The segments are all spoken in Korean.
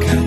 가까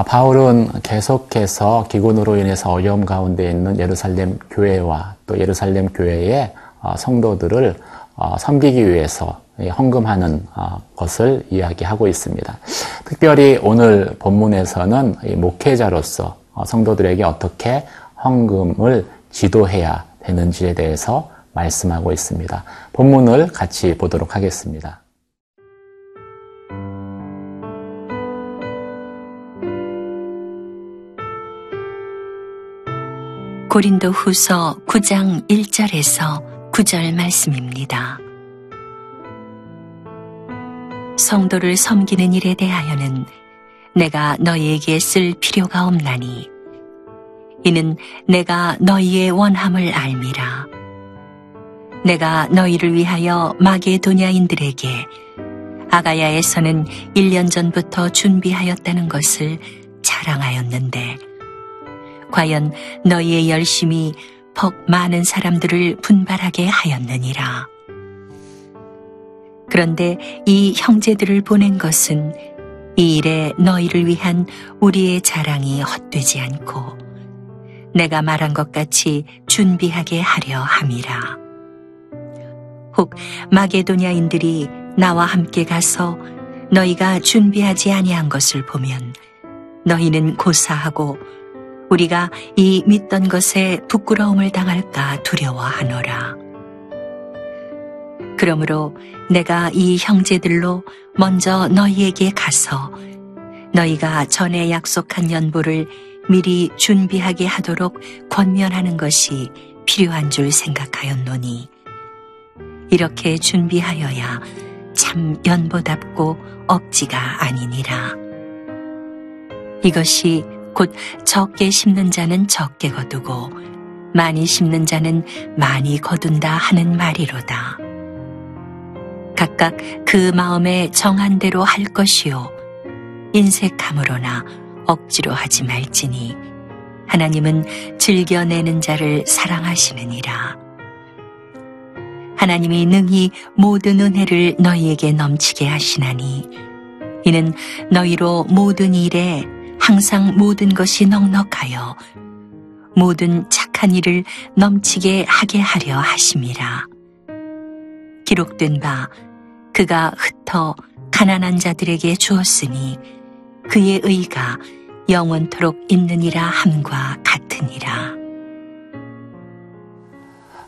바울은 계속해서 기근으로 인해서 어려움 가운데 있는 예루살렘 교회와 또 예루살렘 교회의 어, 성도들을 어, 섬기기 위해서 헌금하는 어, 것을 이야기하고 있습니다. 특별히 오늘 본문에서는 목회자로서 성도들에게 어떻게 헌금을 지도해야 되는지에 대해서 말씀하고 있습니다. 본문을 같이 보도록 하겠습니다. 고린도 후서 9장 1절에서 9절 말씀입니다. 성도를 섬기는 일에 대하여는 내가 너희에게 쓸 필요가 없나니 이는 내가 너희의 원함을 알미라. 내가 너희를 위하여 마게도냐인들에게 아가야에서는 1년 전부터 준비하였다는 것을 자랑하였는데 과연 너희의 열심이 퍽 많은 사람들을 분발하게 하였느니라. 그런데 이 형제들을 보낸 것은 이 일에 너희를 위한 우리의 자랑이 헛되지 않고 내가 말한 것 같이 준비하게 하려 함이라. 혹 마게도냐인들이 나와 함께 가서 너희가 준비하지 아니한 것을 보면 너희는 고사하고 우리가 이 믿던 것에 부끄러움을 당할까 두려워하노라. 그러므로 내가 이 형제들로 먼저 너희에게 가서 너희가 전에 약속한 연보를 미리 준비하게 하도록 권면하는 것이 필요한 줄 생각하였노니 이렇게 준비하여야 참 연보답고 억지가 아니니라. 이것이 곧 적게 심는 자는 적게 거두고 많이 심는 자는 많이 거둔다 하는 말이로다. 각각 그 마음에 정한 대로 할 것이요 인색함으로나 억지로 하지 말지니 하나님은 즐겨내는 자를 사랑하시느니라. 하나님이 능히 모든 은혜를 너희에게 넘치게 하시나니 이는 너희로 모든 일에 항상 모든 것이 넉넉하여 모든 착한 일을 넘치게 하게 하려 하심이라. 기록된 바 그가 흩어 가난한 자들에게 주었으니 그의 의가 영원토록 있느니라 함과 같으니라.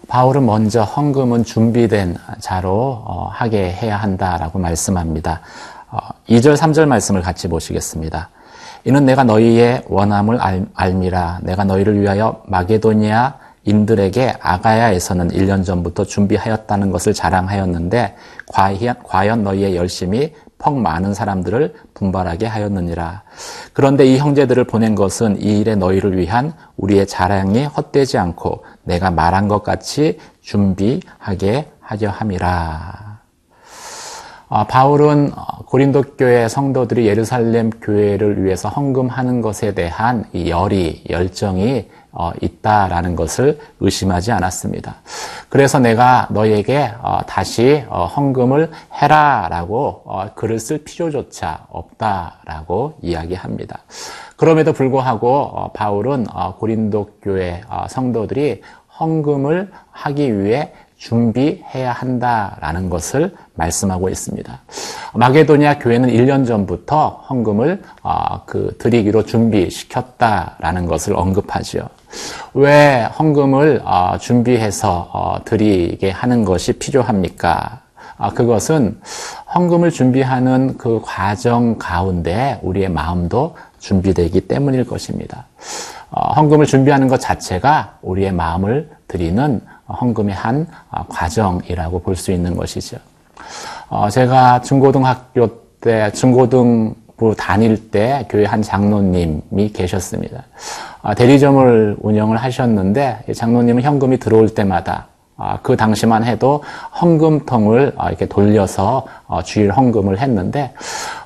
바울은 먼저 헌금은 준비된 자로 어, 하게 해야 한다라고 말씀합니다. 2절, 어, 3절 말씀을 같이 보시겠습니다. 이는 내가 너희의 원함을 알, 미라 내가 너희를 위하여 마게도니아 인들에게 아가야에서는 1년 전부터 준비하였다는 것을 자랑하였는데 과연, 과연 너희의 열심이 퍽 많은 사람들을 분발하게 하였느니라. 그런데 이 형제들을 보낸 것은 이 일에 너희를 위한 우리의 자랑이 헛되지 않고 내가 말한 것 같이 준비하게 하려 함이라. 아, 바울은 고린도 교회 성도들이 예루살렘 교회를 위해서 헌금하는 것에 대한 열이 열정이 어, 있다라는 것을 의심하지 않았습니다. 그래서 내가 너에게 어, 다시 어, 헌금을 해라라고 글을 쓸 필요조차 없다라고 이야기합니다. 그럼에도 불구하고 바울은 고린도 교회 성도들이 헌금을 하기 위해 준비해야 한다라는 것을 말씀하고 있습니다. 마게도니아 교회는 1년 전부터 헌금을 그 드리기로 준비시켰다라는 것을 언급하지요. 왜 헌금을 어, 준비해서 어, 드리게 하는 것이 필요합니까? 아, 그것은 헌금을 준비하는 그 과정 가운데 우리의 마음도 준비되기 때문일 것입니다. 어, 헌금을 준비하는 것 자체가 우리의 마음을 드리는 헌금의 한 과정이라고 볼 수 있는 것이죠. 제가 중고등학교 그때 중고등 부 다닐 때 교회 한 장로님이 계셨습니다. 아, 대리점을 운영을 하셨는데 이 장로님은 현금이 들어올 때마다 아, 그 당시만 해도 헌금통을 아, 이렇게 돌려서 어, 주일 헌금을 했는데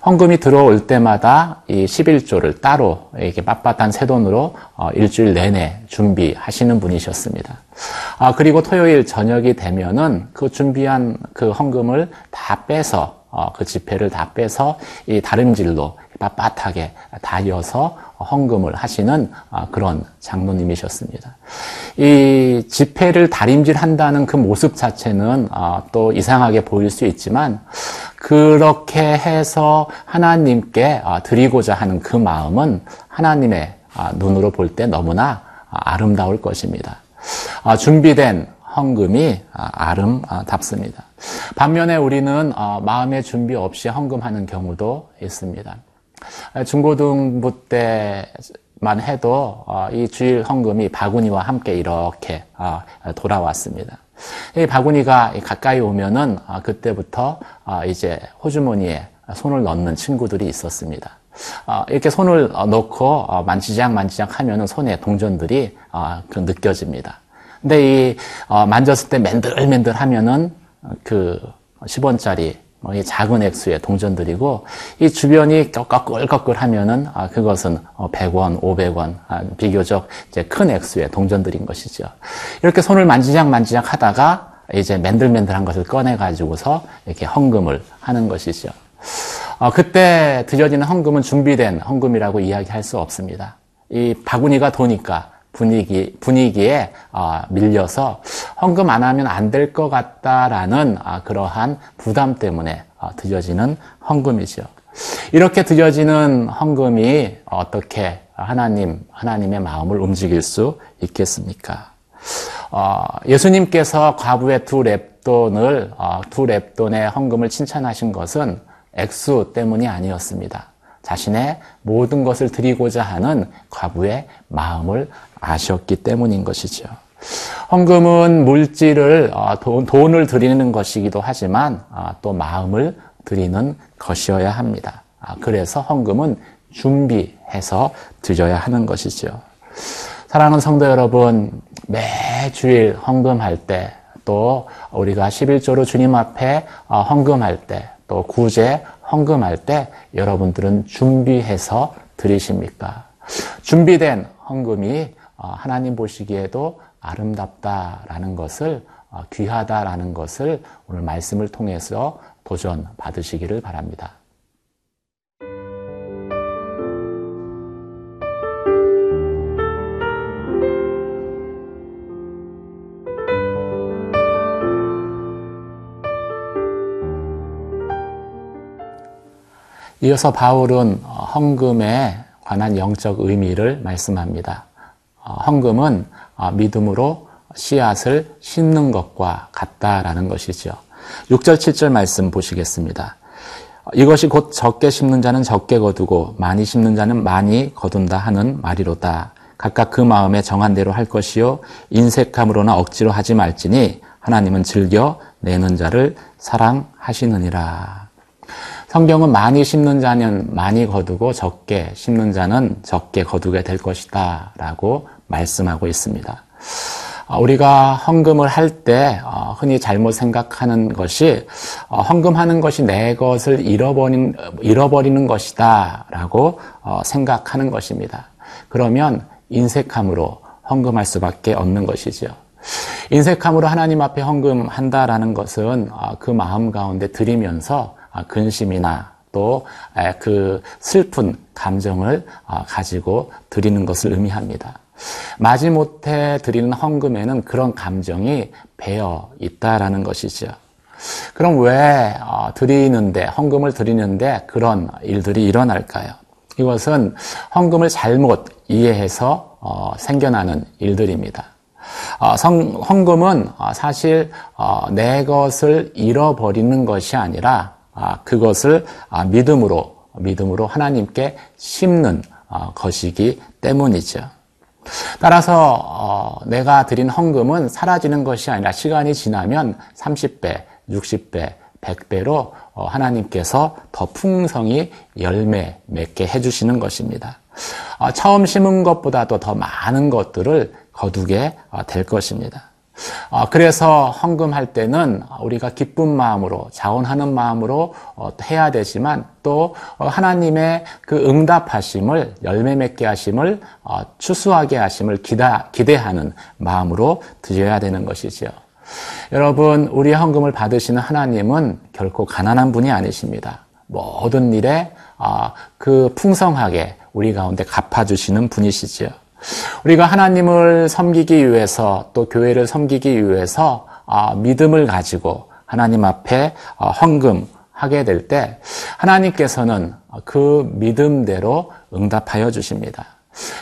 헌금이 들어올 때마다 이 11조를 따로 이렇게 빳빳한 새 돈으로 어, 일주일 내내 준비하시는 분이셨습니다. 아, 그리고 토요일 저녁이 되면은 그 준비한 그 헌금을 다 빼서 어, 그 지폐를 다 빼서 이 다림질로 빳빳하게 다려서 헌금을 하시는 아, 그런 장로님이셨습니다. 이 지폐를 다림질한다는 그 모습 자체는 아, 또 이상하게 보일 수 있지만 그렇게 해서 하나님께 아, 드리고자 하는 그 마음은 하나님의 눈으로 볼 때 너무나 아름다울 것입니다. 준비된 헌금이 아름답습니다. 반면에 우리는 마음의 준비 없이 헌금하는 경우도 있습니다. 중고등부 때만 해도 어, 이 주일 헌금이 바구니와 함께 이렇게 어, 돌아왔습니다. 이 바구니가 가까이 오면은 어, 그때부터 이제 호주머니에 손을 넣는 친구들이 있었습니다. 이렇게 손을 넣고 만지작 만지작 하면은 손에 동전들이 그 느껴집니다. 근데 이 만졌을 때 맨들맨들 하면은 그 10원짜리 뭐 작은 액수의 동전들이고 이 주변이 꺼끌꺼끌 하면은 아, 그것은 100원, 어, 500원 아, 비교적 이제 큰 액수의 동전들인 것이죠. 이렇게 손을 만지작 만지작 하다가 이제 맨들맨들한 것을 꺼내 가지고서 이렇게 헌금을 하는 것이죠. 어, 그때 드려지는 헌금은 준비된 헌금이라고 이야기할 수 없습니다. 이 바구니가 도니까 분위기, 분위기에 어, 밀려서 헌금 안 하면 안 될 것 같다라는 아, 그러한 부담 때문에 어, 드려지는 헌금이죠. 이렇게 드려지는 헌금이 어떻게 하나님, 하나님의 마음을 움직일 수 있겠습니까? 어, 예수님께서 과부의 두 랩돈을, 두 랩돈의 헌금을 칭찬하신 것은 액수 때문이 아니었습니다. 자신의 모든 것을 드리고자 하는 과부의 마음을 아셨기 때문인 것이죠. 헌금은 물질을 어, 돈을 드리는 것이기도 하지만 어, 또 마음을 드리는 것이어야 합니다. 아, 그래서 헌금은 준비해서 드려야 하는 것이죠. 사랑하는 성도 여러분, 매주일 헌금할 때, 또 우리가 11조로 주님 앞에 어, 헌금할 때, 또 구제 헌금할 때 여러분들은 준비해서 드리십니까? 준비된 헌금이 어, 하나님 보시기에도 아름답다라는 것을 어, 귀하다라는 것을 오늘 말씀을 통해서 도전 받으시기를 바랍니다. 이어서 바울은 헌금에 관한 영적 의미를 말씀합니다. 어, 헌금은 어, 믿음으로 씨앗을 심는 것과 같다라는 것이죠. 6절, 7절 말씀 보시겠습니다. 이것이 곧 적게 심는 자는 적게 거두고 많이 심는 자는 많이 거둔다 하는 말이로다. 각각 그 마음에 정한 대로 할 것이요 인색함으로나 억지로 하지 말지니 하나님은 즐겨 내는 자를 사랑하시느니라. 성경은 많이 심는 자는 많이 거두고 적게 심는 자는 적게 거두게 될 것이다 라고 말씀하고 있습니다. 어, 우리가 헌금을 할때 어, 흔히 잘못 생각하는 것이 어, 헌금하는 것이 내 것을 잃어버리는, 잃어버리는 것이다 라고 생각하는 것입니다. 그러면 인색함으로 헌금할 수밖에 없는 것이죠. 인색함으로 하나님 앞에 헌금한다라는 것은 그 마음 가운데 드리면서 아, 근심이나 또 그 슬픈 감정을 아, 가지고 드리는 것을 의미합니다. 마지못해 드리는 헌금에는 그런 감정이 배어 있다라는 것이죠. 그럼 왜 어, 드리는데 헌금을 드리는데 그런 일들이 일어날까요? 이것은 헌금을 잘못 이해해서 어, 생겨나는 일들입니다. 어, 헌금은 사실 내 것을 잃어버리는 것이 아니라 아, 그것을 아, 믿음으로 믿음으로 하나님께 심는 어, 것이기 때문이죠. 따라서 어, 내가 드린 헌금은 사라지는 것이 아니라 시간이 지나면 30배, 60배, 100배로 어, 하나님께서 더 풍성히 열매 맺게 해주시는 것입니다. 어, 처음 심은 것보다도 더 많은 것들을 거두게 어, 될 것입니다. 어, 그래서 헌금할 때는 우리가 기쁜 마음으로 자원하는 마음으로 어, 해야 되지만 또 어, 하나님의 그 응답하심을 열매 맺게 하심을 어, 추수하게 하심을 기다, 기대하는 마음으로 드려야 되는 것이지요. 여러분, 우리 헌금을 받으시는 하나님은 결코 가난한 분이 아니십니다. 모든 일에 아, 그 풍성하게 우리 가운데 갚아주시는 분이시지요. 우리가 하나님을 섬기기 위해서 또 교회를 섬기기 위해서 아, 믿음을 가지고 하나님 앞에 어, 헌금하게 될 때 하나님께서는 그 믿음대로 응답하여 주십니다.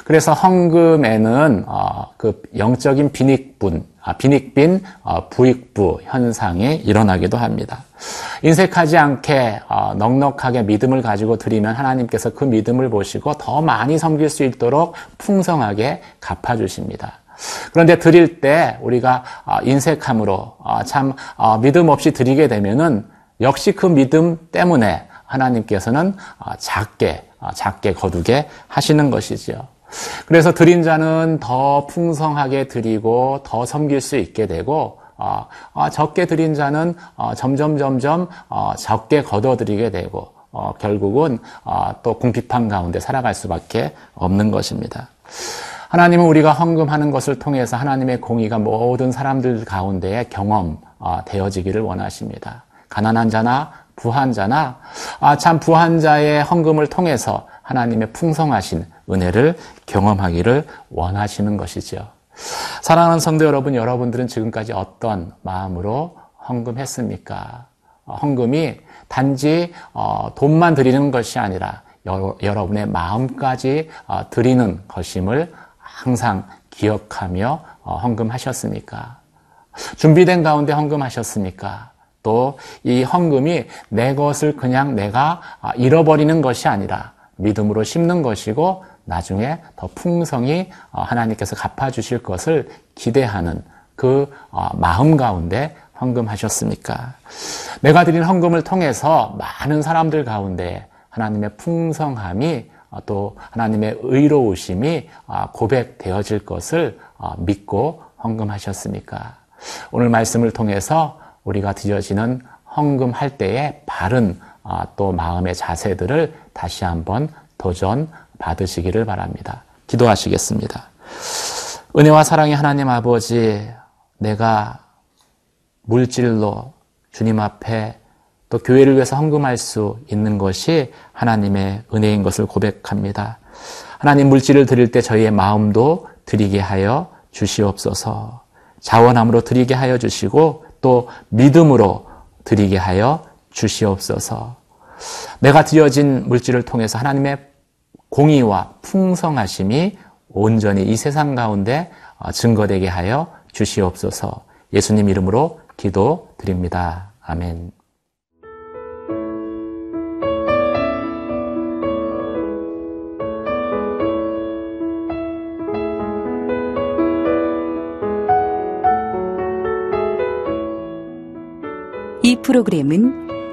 그래서 헌금에는 어, 그 영적인 빈익분, 아, 빈익빈 어, 부익부 현상이 일어나기도 합니다. 인색하지 않게 어, 넉넉하게 믿음을 가지고 드리면 하나님께서 그 믿음을 보시고 더 많이 섬길 수 있도록 풍성하게 갚아주십니다. 그런데 드릴 때 우리가 어, 인색함으로 어, 참 어, 믿음 없이 드리게 되면은 역시 그 믿음 때문에 하나님께서는 어, 작게 어, 작게 거두게 하시는 것이지요. 그래서 드린 자는 더 풍성하게 드리고 더 섬길 수 있게 되고 어, 어, 적게 드린 자는 어, 점점 점점 어, 적게 거둬들이게 되고 어, 결국은 어, 또 궁핍한 가운데 살아갈 수밖에 없는 것입니다. 하나님은 우리가 헌금하는 것을 통해서 하나님의 공의가 모든 사람들 가운데에 경험 어, 되어지기를 원하십니다. 가난한 자나 부한 자나 아, 참 부한 자의 헌금을 통해서 하나님의 풍성하신 은혜를 경험하기를 원하시는 것이죠. 사랑하는 성도 여러분, 여러분들은 지금까지 어떤 마음으로 헌금했습니까? 어, 헌금이 단지 어, 돈만 드리는 것이 아니라 여러, 분의 마음까지 어, 드리는 것임을 항상 기억하며 헌금하셨습니까? 준비된 가운데 헌금하셨습니까? 또 이 헌금이 내 것을 그냥 내가 잃어버리는 것이 아니라 믿음으로 심는 것이고 나중에 더 풍성히 하나님께서 갚아주실 것을 기대하는 그 마음 가운데 헌금하셨습니까? 내가 드린 헌금을 통해서 많은 사람들 가운데 하나님의 풍성함이 또 하나님의 의로우심이 고백되어질 것을 믿고 헌금하셨습니까? 오늘 말씀을 통해서 우리가 드려지는 헌금할 때의 바른 또 마음의 자세들을 다시 한번 도전 받으시기를 바랍니다. 기도하시겠습니다. 은혜와 사랑의 하나님 아버지, 내가 물질로 주님 앞에 또 교회를 위해서 헌금할 수 있는 것이 하나님의 은혜인 것을 고백합니다. 하나님 물질을 드릴 때 저희의 마음도 드리게 하여 주시옵소서. 자원함으로 드리게 하여 주시고 또 믿음으로 드리게 하여 주시옵소서. 내가 드려진 물질을 통해서 하나님의 공의와 풍성하심이 온전히 이 세상 가운데 증거되게 하여 주시옵소서. 예수님 이름으로 기도 드립니다. 아멘. 이 프로그램은